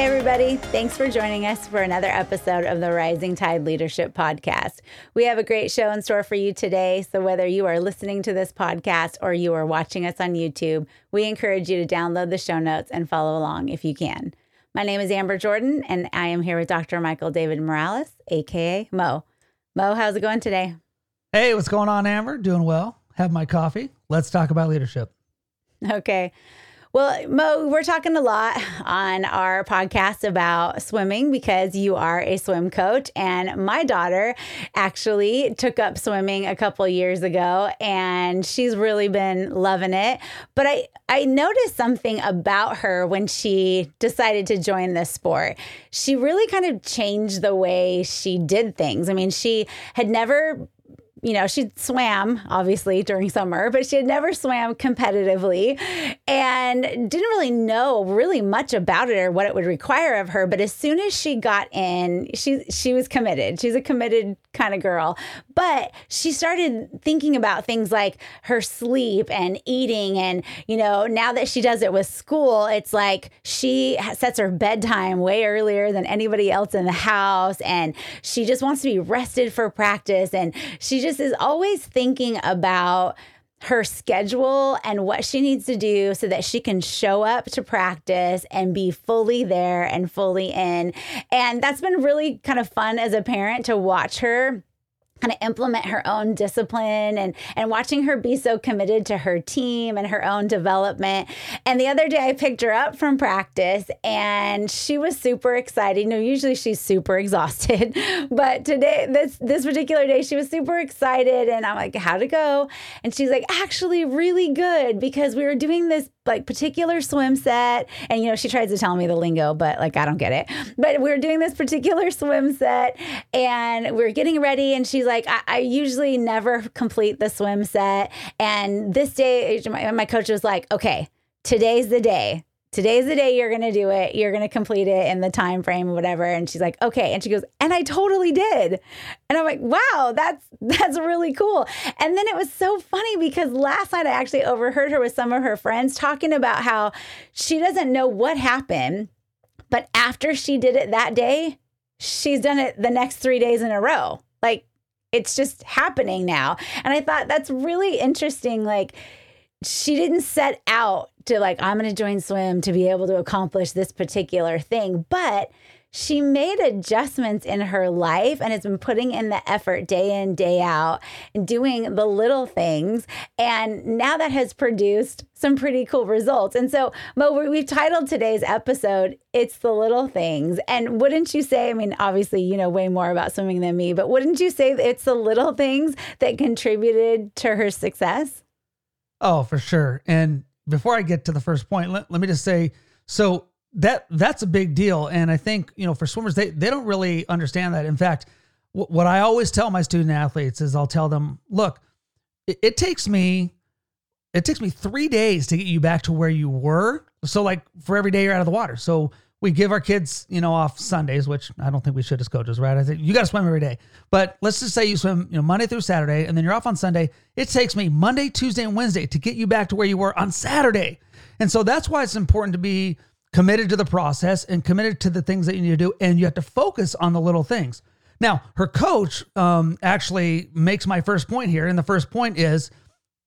Hey, everybody. Thanks for joining us for another episode of the Rising Tide Leadership Podcast. We have a great show in store for you today. So, whether you are listening to this podcast or you are watching us on YouTube, we encourage you to download the show notes and follow along if you can. My name is Amber Jordan, and I am here with Dr. Michael David Morales, AKA Mo. Mo, how's it going today? Hey, what's going on, Amber? Doing well. Have my coffee. Let's talk about leadership. Okay. Well, Mo, we're talking a lot on our podcast about swimming because you are a swim coach. And my daughter actually took up swimming a couple years ago and she's really been loving it. But I, I noticed something about her when she decided to join this sport. She really kind of changed the way she did things. I mean, she had never you know, she swam obviously during summer, but she had never swam competitively and didn't really know really much about it or what it would require of her. But as soon as she got in, she she was committed. She's a committed kind of girl. But she started thinking about things like her sleep and eating and, you know, now that she does it with school, it's like she sets her bedtime way earlier than anybody else in the house and she just wants to be rested for practice and she just just is always thinking about her schedule and what she needs to do so that she can show up to practice and be fully there and fully in. And that's been really kind of fun as a parent to watch her kind of implement her own discipline and and watching her be so committed to her team and her own development. And the other day I picked her up from practice and she was super excited. You know, usually she's super exhausted, but today this this particular day she was super excited and I'm like, "How'd it go?" And she's like, "Actually really good because we were doing this like particular swim set and you know she tries to tell me the lingo but like I don't get it. But we were doing this particular swim set and we are getting ready and she's like, I, I, usually never complete the swim set. And this day, my, my coach was like, okay, today's the day. Today's the day you're going to do it. You're going to complete it in the time frame whatever. And she's like okay. And she goes and i totally did. And i'm like wow that's that's really cool. And then it was so funny because last night i actually overheard her with some of her friends talking about how she doesn't know what happened but after she did it that day she's done it the next three days in a row. Like it's just happening now. And I thought that's really interesting. Like, she didn't set out to, like, I'm going to join swim to be able to accomplish this particular thing, but she made adjustments in her life and has been putting in the effort day in, day out, doing the little things. And now that has produced some pretty cool results. And so, Mo, we've titled today's episode, It's the Little Things. And wouldn't you say, I mean, obviously, you know way more about swimming than me, but wouldn't you say it's the little things that contributed to her success? Oh, for sure. And before I get to the first point, let, let me just say so that that's a big deal. And i think you know for swimmers they, they don't really understand that. In fact w- what i always tell my student athletes is i'll tell them look it, it, takes me it takes me three days to get you back to where you were. So like for every day you're out of the water. So we give our kids you know off sundays which i don't think we should as coaches right? I think you got to swim every day. But let's just say you swim you know monday through saturday and then you're off on sunday. It takes me monday tuesday and wednesday to get you back to where you were on saturday. And so that's why it's important to be committed to the process and committed to the things that you need to do. And you have to focus on the little things. Now, her coach um, actually makes my first point here. And the first point is,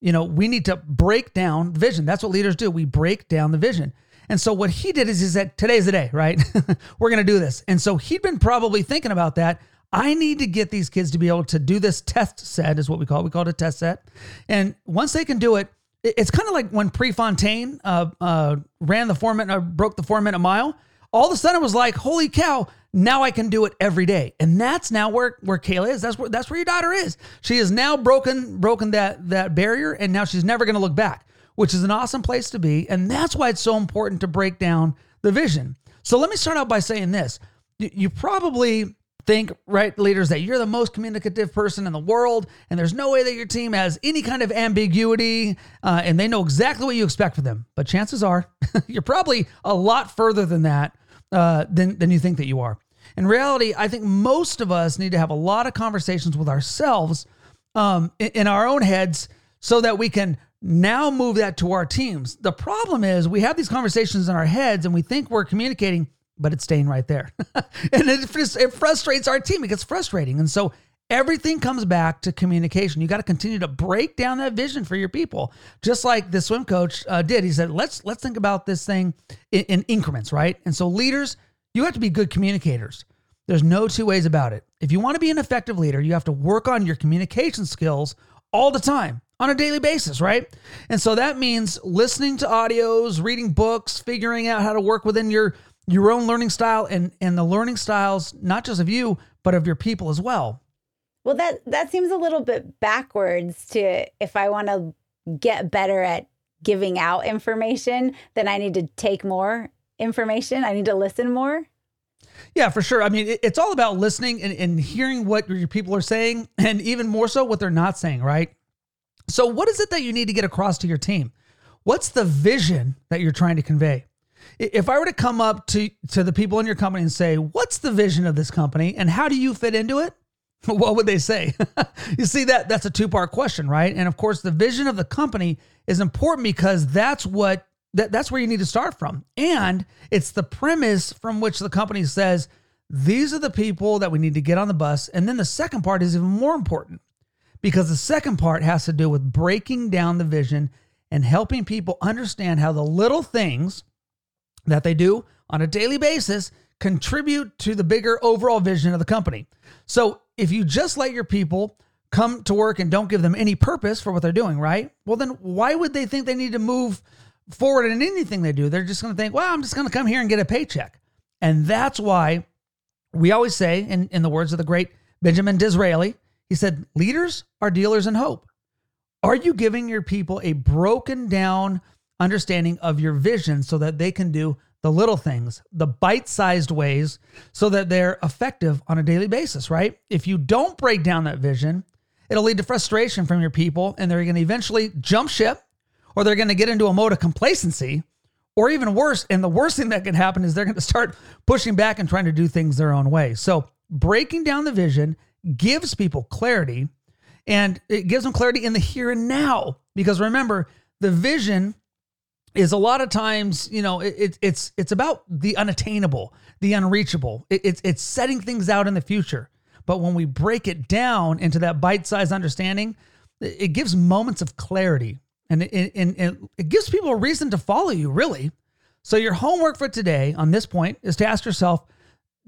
you know, we need to break down vision. That's what leaders do. We break down the vision. And so what he did is he said, today's the day, right? We're going to do this. And so he'd been probably thinking about that. I need to get these kids to be able to do this test set, is what we call it. We call it a test set. And once they can do it, it's kind of like when Prefontaine uh, uh, ran the four minute, uh, broke the four minute mile. All of a sudden, it was like, holy cow! Now I can do it every day, and that's now where where Kayla is. That's where that's where your daughter is. She has now broken broken that that barrier, and now she's never going to look back, which is an awesome place to be. And that's why it's so important to break down the vision. So let me start out by saying this: you, you probably think, right, leaders, that you're the most communicative person in the world, and there's no way that your team has any kind of ambiguity, uh, and they know exactly what you expect from them. But chances are, you're probably a lot further than that uh, than than you think that you are. In reality, I think most of us need to have a lot of conversations with ourselves um, in, in our own heads so that we can now move that to our teams. The problem is we have these conversations in our heads and we think we're communicating, but it's staying right there. and it, it frustrates our team. It gets frustrating. And so everything comes back to communication. You got to continue to break down that vision for your people, just like the swim coach uh, did. He said, "Let's let's think about this thing in, in increments, right?" And so leaders, you have to be good communicators. There's no two ways about it. If you want to be an effective leader, you have to work on your communication skills all the time on a daily basis, right? And so that means listening to audios, reading books, figuring out how to work within your your own learning style and and the learning styles not just of you, but of your people as well. Well, that that seems a little bit backwards to if I want to get better at giving out information, then I need to take more information. I need to listen more. Yeah, for sure. I mean, it's all about listening and, and hearing what your people are saying, and even more so what they're not saying, right? So, what is it that you need to get across to your team? What's the vision that you're trying to convey? If I were to come up to, to the people in your company and say, What's the vision of this company and how do you fit into it? What would they say? you see that that's a two-part question, right? And of course, the vision of the company is important because that's what that, that's where you need to start from. And it's the premise from which the company says, these are the people that we need to get on the bus. And then the second part is even more important because the second part has to do with breaking down the vision and helping people understand how the little things that they do on a daily basis contribute to the bigger overall vision of the company. So if you just let your people come to work and don't give them any purpose for what they're doing, right? Well, then why would they think they need to move forward in anything they do. They're just going to think, well, I'm just going to come here and get a paycheck. And that's why we always say, in, in the words of the great Benjamin Disraeli, he said, leaders are dealers in hope. Are you giving your people a broken down understanding of your vision so that they can do the little things, the bite sized ways, so that they're effective on a daily basis, right? If you don't break down that vision, it'll lead to frustration from your people and they're going to eventually jump ship or they're going to get into a mode of complacency, or even worse. And the worst thing that can happen is they're going to start pushing back and trying to do things their own way. So, breaking down the vision gives people clarity and it gives them clarity in the here and now. Because remember, the vision is a lot of times, you know, it, it, it's it's about the unattainable, the unreachable. It, it's it's setting things out in the future. But when we break it down into that bite-sized understanding, it gives moments of clarity and it, it, it gives people a reason to follow you, really. So, your homework for today on this point is to ask yourself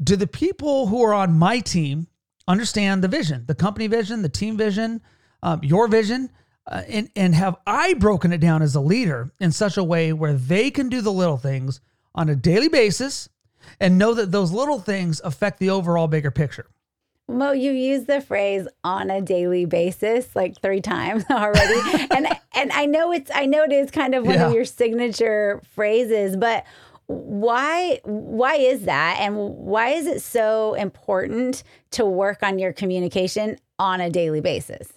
Do the people who are on my team understand the vision, the company vision, the team vision, um, your vision? Uh, and, and have I broken it down as a leader in such a way where they can do the little things on a daily basis and know that those little things affect the overall bigger picture? Mo, you use the phrase on a daily basis like three times already. and and I know it's I know it is kind of one yeah. of your signature phrases, but why why is that and why is it so important to work on your communication on a daily basis?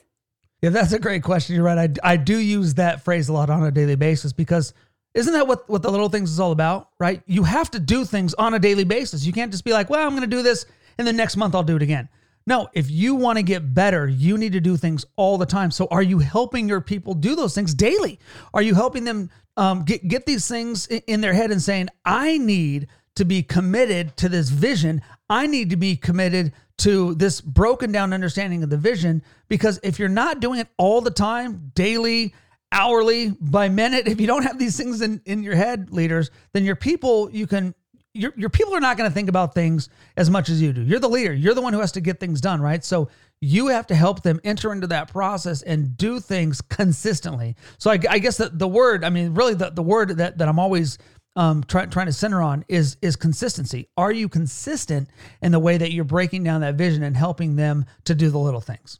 Yeah, that's a great question. You're right. I, I do use that phrase a lot on a daily basis because isn't that what, what the little things is all about, right? You have to do things on a daily basis. You can't just be like, well, I'm going to do this and then next month I'll do it again. No, if you want to get better, you need to do things all the time. So, are you helping your people do those things daily? Are you helping them um, get get these things in their head and saying, "I need to be committed to this vision. I need to be committed to this broken down understanding of the vision." Because if you're not doing it all the time, daily, hourly, by minute, if you don't have these things in in your head, leaders, then your people you can your your people are not going to think about things as much as you do. You're the leader. You're the one who has to get things done, right? So you have to help them enter into that process and do things consistently. So I, I guess the, the word, I mean, really the, the word that, that I'm always um, try, trying to center on is is consistency. Are you consistent in the way that you're breaking down that vision and helping them to do the little things?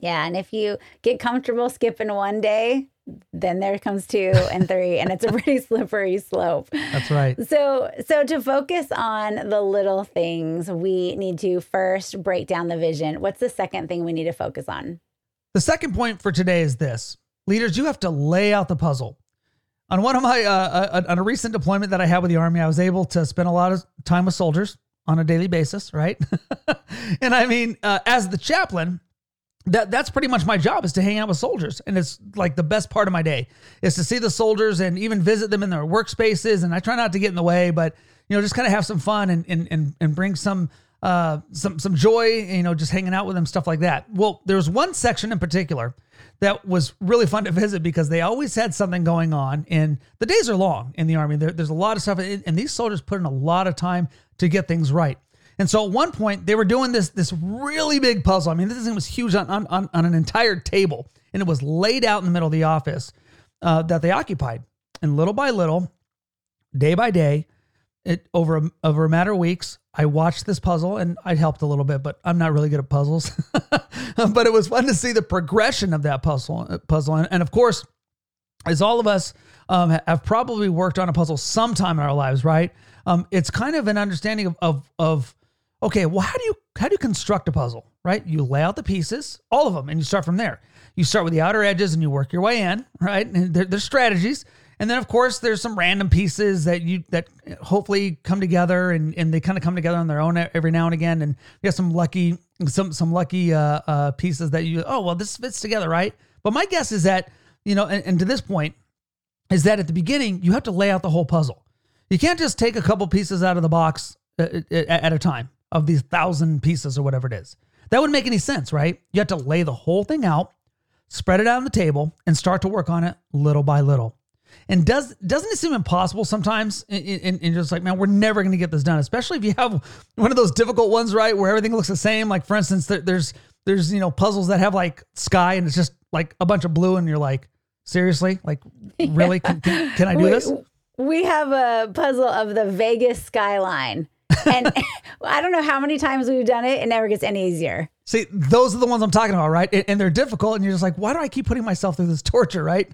Yeah, and if you get comfortable skipping one day, then there comes two and three, and it's a pretty slippery slope. That's right. So, so to focus on the little things, we need to first break down the vision. What's the second thing we need to focus on? The second point for today is this leaders, you have to lay out the puzzle. On one of my, uh, uh, on a recent deployment that I had with the Army, I was able to spend a lot of time with soldiers on a daily basis, right? and I mean, uh, as the chaplain, that that's pretty much my job is to hang out with soldiers and it's like the best part of my day is to see the soldiers and even visit them in their workspaces and i try not to get in the way but you know just kind of have some fun and and and, and bring some uh some some joy you know just hanging out with them stuff like that well there was one section in particular that was really fun to visit because they always had something going on and the days are long in the army there, there's a lot of stuff and these soldiers put in a lot of time to get things right and so at one point they were doing this this really big puzzle. I mean, this thing was huge on on, on, on an entire table, and it was laid out in the middle of the office uh, that they occupied. And little by little, day by day, it over a, over a matter of weeks, I watched this puzzle and I helped a little bit, but I'm not really good at puzzles. but it was fun to see the progression of that puzzle uh, puzzle, and, and of course, as all of us um, have probably worked on a puzzle sometime in our lives, right? Um, it's kind of an understanding of, of, of okay, well, how do you how do you construct a puzzle, right? You lay out the pieces, all of them, and you start from there. You start with the outer edges and you work your way in, right? And strategies. And then of course there's some random pieces that you that hopefully come together and, and they kind of come together on their own every now and again. And you have some lucky some some lucky uh, uh, pieces that you oh well this fits together right. But my guess is that you know and, and to this point is that at the beginning you have to lay out the whole puzzle. You can't just take a couple pieces out of the box uh, uh, at a time of these thousand pieces or whatever it is. That wouldn't make any sense, right? You have to lay the whole thing out, spread it out on the table, and start to work on it little by little. And does doesn't it seem impossible sometimes? And just like, man, we're never going to get this done, especially if you have one of those difficult ones, right, where everything looks the same. Like for instance, there's there's you know puzzles that have like sky and it's just like a bunch of blue, and you're like, seriously, like really, can, can, can I do this? We have a puzzle of the Vegas skyline and I don't know how many times we've done it. It never gets any easier. See, those are the ones I'm talking about, right? And they're difficult. And you're just like, why do I keep putting myself through this torture, right?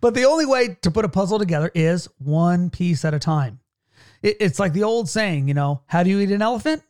But the only way to put a puzzle together is one piece at a time. It's like the old saying, you know, how do you eat an elephant?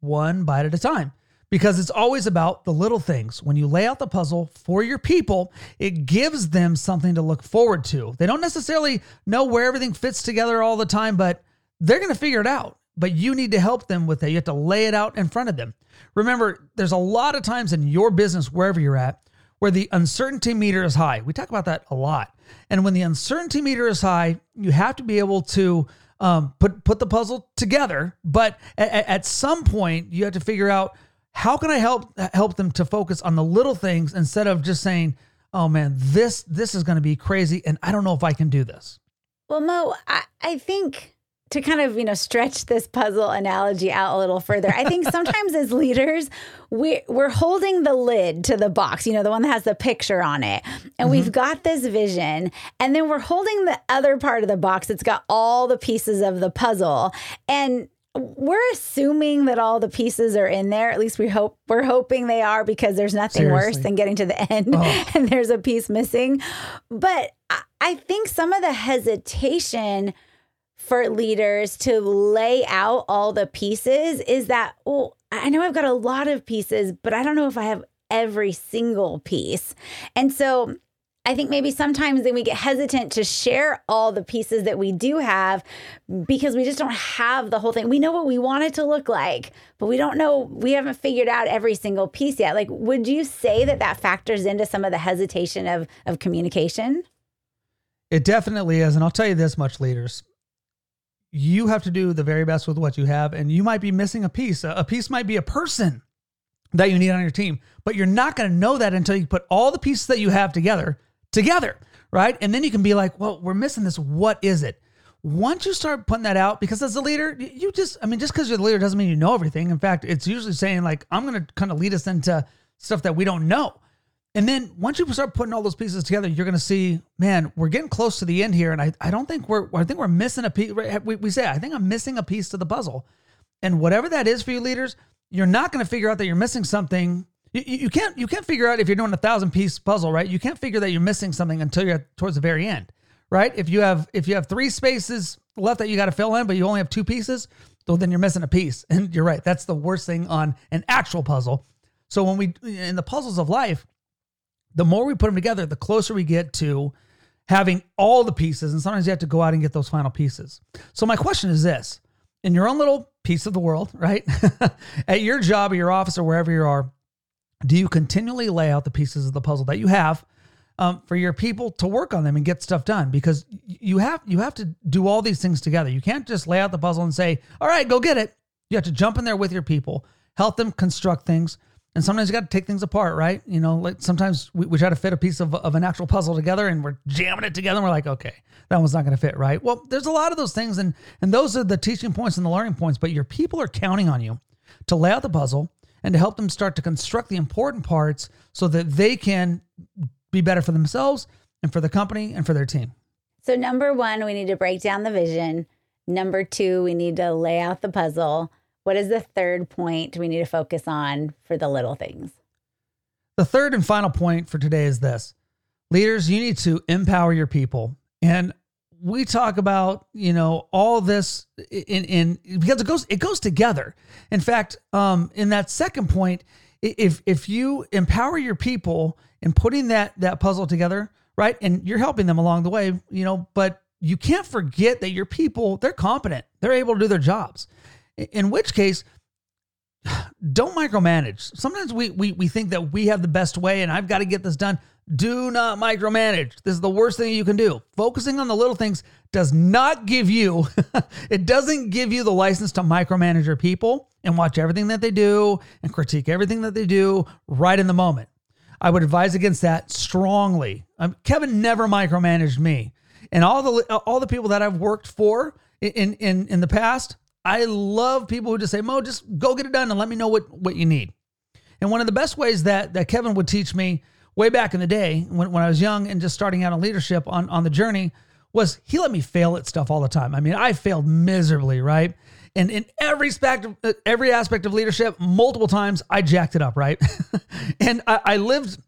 One bite at a time. Because it's always about the little things. When you lay out the puzzle for your people, it gives them something to look forward to. They don't necessarily know where everything fits together all the time, but they're going to figure it out but you need to help them with that. You have to lay it out in front of them. Remember, there's a lot of times in your business, wherever you're at, where the uncertainty meter is high. We talk about that a lot. And when the uncertainty meter is high, you have to be able to um, put put the puzzle together. But at, at some point, you have to figure out how can I help help them to focus on the little things instead of just saying, "Oh man, this this is going to be crazy, and I don't know if I can do this." Well, Mo, I, I think to kind of you know stretch this puzzle analogy out a little further i think sometimes as leaders we we're holding the lid to the box you know the one that has the picture on it and mm-hmm. we've got this vision and then we're holding the other part of the box that's got all the pieces of the puzzle and we're assuming that all the pieces are in there. At least we hope we're hoping they are because there's nothing Seriously. worse than getting to the end oh. and there's a piece missing. But I think some of the hesitation for leaders to lay out all the pieces is that, well, I know I've got a lot of pieces, but I don't know if I have every single piece. And so I think maybe sometimes then we get hesitant to share all the pieces that we do have because we just don't have the whole thing. We know what we want it to look like, but we don't know, we haven't figured out every single piece yet. Like, would you say that that factors into some of the hesitation of, of communication? It definitely is. And I'll tell you this much, leaders you have to do the very best with what you have and you might be missing a piece. A piece might be a person that you need on your team but you're not going to know that until you put all the pieces that you have together together right? And then you can be like well we're missing this. What is it? Once you start putting that out because as a leader you just i mean just because you're the leader doesn't mean you know everything. In fact it's usually saying like i'm going to kind of lead us into stuff that we don't know and then once you start putting all those pieces together, you're going to see, man, we're getting close to the end here. And I, I don't think we're, I think we're missing a piece. We, we say, I think I'm missing a piece to the puzzle. And whatever that is for you leaders, you're not going to figure out that you're missing something You, you can't you can't figure out if you're doing a thousand piece puzzle, right? You can't figure that you're missing something until you're towards the very end, right? If you have if you have three spaces left that you got to fill in, but you only have two pieces, so then you're missing a piece. And you're right, that's the worst thing on an actual puzzle. So when we in the puzzles of life, the more we put them together, the closer we get to having all the pieces. And sometimes you have to go out and get those final pieces. So my question is this: in your own little piece of the world, right? At your job or your office or wherever you are, do you continually lay out the pieces of the puzzle that you have um, for your people to work on them and get stuff done? Because you have you have to do all these things together. You can't just lay out the puzzle and say, "All right, go get it." You have to jump in there with your people, help them construct things. And sometimes you got to take things apart, right? You know, like sometimes we, we try to fit a piece of, of an actual puzzle together and we're jamming it together and we're like, okay, that one's not going to fit, right? Well, there's a lot of those things and and those are the teaching points and the learning points, but your people are counting on you to lay out the puzzle and to help them start to construct the important parts so that they can be better for themselves and for the company and for their team. So number 1, we need to break down the vision. Number 2, we need to lay out the puzzle. What is the third point we need to focus on for the little things? The third and final point for today is this leaders, you need to empower your people. And we talk about, you know, all this in, in because it goes it goes together. In fact, um, in that second point, if if you empower your people in putting that that puzzle together, right, and you're helping them along the way, you know, but you can't forget that your people they're competent, they're able to do their jobs. In which case, don't micromanage. Sometimes we, we we think that we have the best way and I've got to get this done. Do not micromanage. This is the worst thing you can do. Focusing on the little things does not give you it doesn't give you the license to micromanage your people and watch everything that they do and critique everything that they do right in the moment. I would advise against that strongly. Um, Kevin never micromanaged me. And all the all the people that I've worked for in in in the past, I love people who just say, Mo, just go get it done and let me know what, what you need. And one of the best ways that, that Kevin would teach me way back in the day when, when I was young and just starting out in leadership on, on the journey was he let me fail at stuff all the time. I mean, I failed miserably, right? And in every aspect every aspect of leadership, multiple times I jacked it up, right? and I, I lived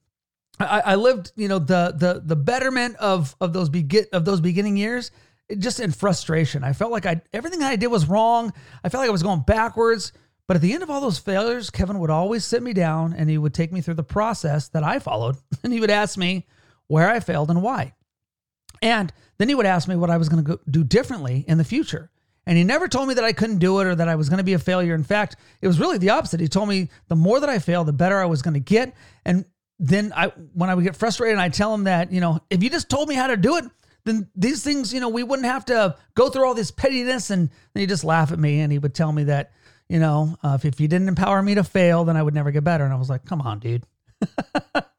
I, I, lived, you know, the the the betterment of of those begin of those beginning years just in frustration. I felt like I everything I did was wrong. I felt like I was going backwards. But at the end of all those failures, Kevin would always sit me down and he would take me through the process that I followed. And he would ask me where I failed and why. And then he would ask me what I was going to do differently in the future. And he never told me that I couldn't do it or that I was going to be a failure. In fact, it was really the opposite. He told me the more that I failed, the better I was going to get. And then I, when I would get frustrated, I tell him that, you know, if you just told me how to do it, then these things, you know, we wouldn't have to go through all this pettiness. And then he'd just laugh at me and he would tell me that, you know, uh, if, if you didn't empower me to fail, then I would never get better. And I was like, come on, dude.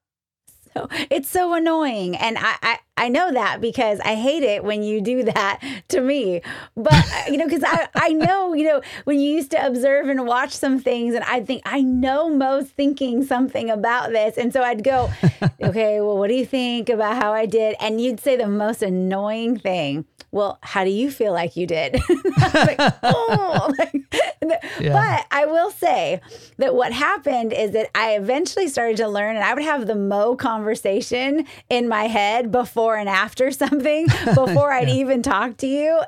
so it's so annoying. And I, I, I know that because I hate it when you do that to me. But, uh, you know, because I, I know, you know, when you used to observe and watch some things, and I think, I know Mo's thinking something about this. And so I'd go, okay, well, what do you think about how I did? And you'd say the most annoying thing. Well, how do you feel like you did? like, oh, yeah. but say that what happened is that I eventually started to learn, and I would have the Mo conversation in my head before before and after something before I'd even talk to you.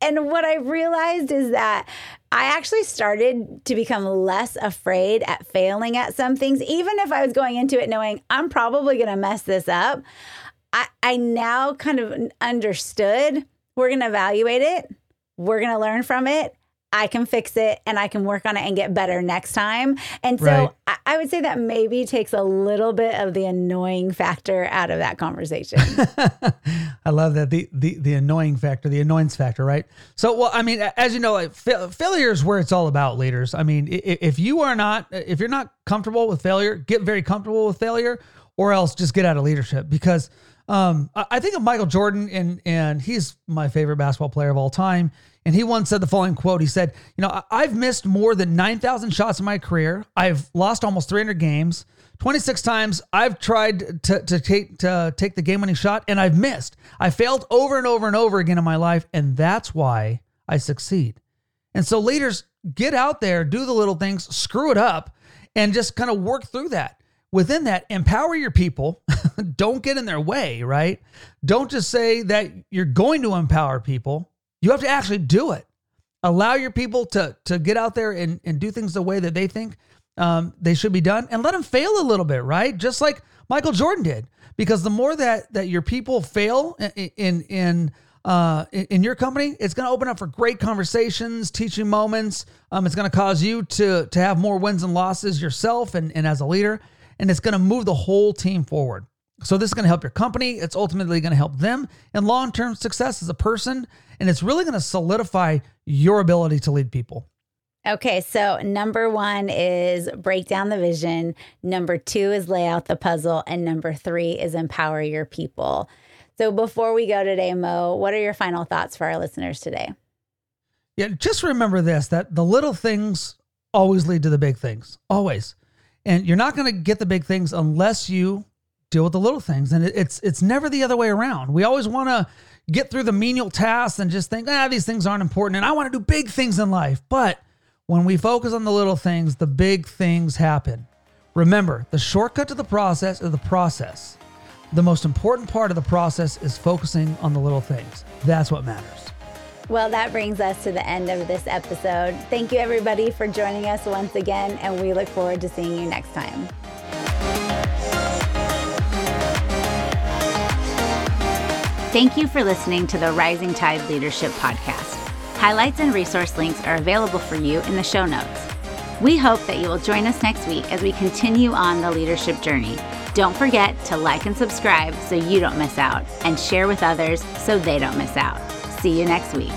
And what I realized is that I actually started to become less afraid at failing at some things, even if I was going into it knowing I'm probably going to mess this up. I, I now kind of understood we're going to evaluate it, we're going to learn from it, I can fix it and I can work on it and get better next time. And so right. I, I, would say that maybe takes a little bit of the annoying factor out of that conversation. I love that the, the the annoying factor, the annoyance factor, right? So, well, I mean, as you know, like, fa- failure is where it's all about, leaders. I mean, if, if you are not, if you're not comfortable with failure, get very comfortable with failure, or else just get out of leadership because. Um, I think of Michael Jordan, and and he's my favorite basketball player of all time. And he once said the following quote. He said, You know, I've missed more than 9,000 shots in my career. I've lost almost 300 games. 26 times I've tried to, to take to take the game winning shot and I've missed. I failed over and over and over again in my life. And that's why I succeed. And so leaders get out there, do the little things, screw it up, and just kind of work through that. within that, empower your people. Don't get in their way, right? Don't just say that you're going to empower people. You have to actually do it. Allow your people to, to get out there and, and do things the way that they think um, they should be done and let them fail a little bit, right? Just like Michael Jordan did. Because the more that that your people fail in in, in uh, in your company, it's going to open up for great conversations, teaching moments. Um, it's going to cause you to to have more wins and losses yourself and, and as a leader, and it's going to move the whole team forward. So this is going to help your company. It's ultimately going to help them in long term success as a person, and it's really going to solidify your ability to lead people. Okay, so number one is break down the vision. Number two is lay out the puzzle. And number three is empower your people. So before we go today, Mo, what are your final thoughts for our listeners today? Yeah, just remember this that the little things always lead to the big things, always. And you're not going to get the big things unless you deal with the little things. And it's it's never the other way around. We always want to get through the menial tasks and just think, ah, these things aren't important. And I want to do big things in life. But when we focus on the little things, the big things happen. Remember, the shortcut to the process is the process. The most important part of the process is focusing on the little things. That's what matters. Well, that brings us to the end of this episode. Thank you, everybody, for joining us once again, and we look forward to seeing you next time. Thank you for listening to the Rising Tide Leadership Podcast. Highlights and resource links are available for you in the show notes. We hope that you will join us next week as we continue on the leadership journey. Don't forget to like and subscribe so you don't miss out, and share with others so they don't miss out. See you next week.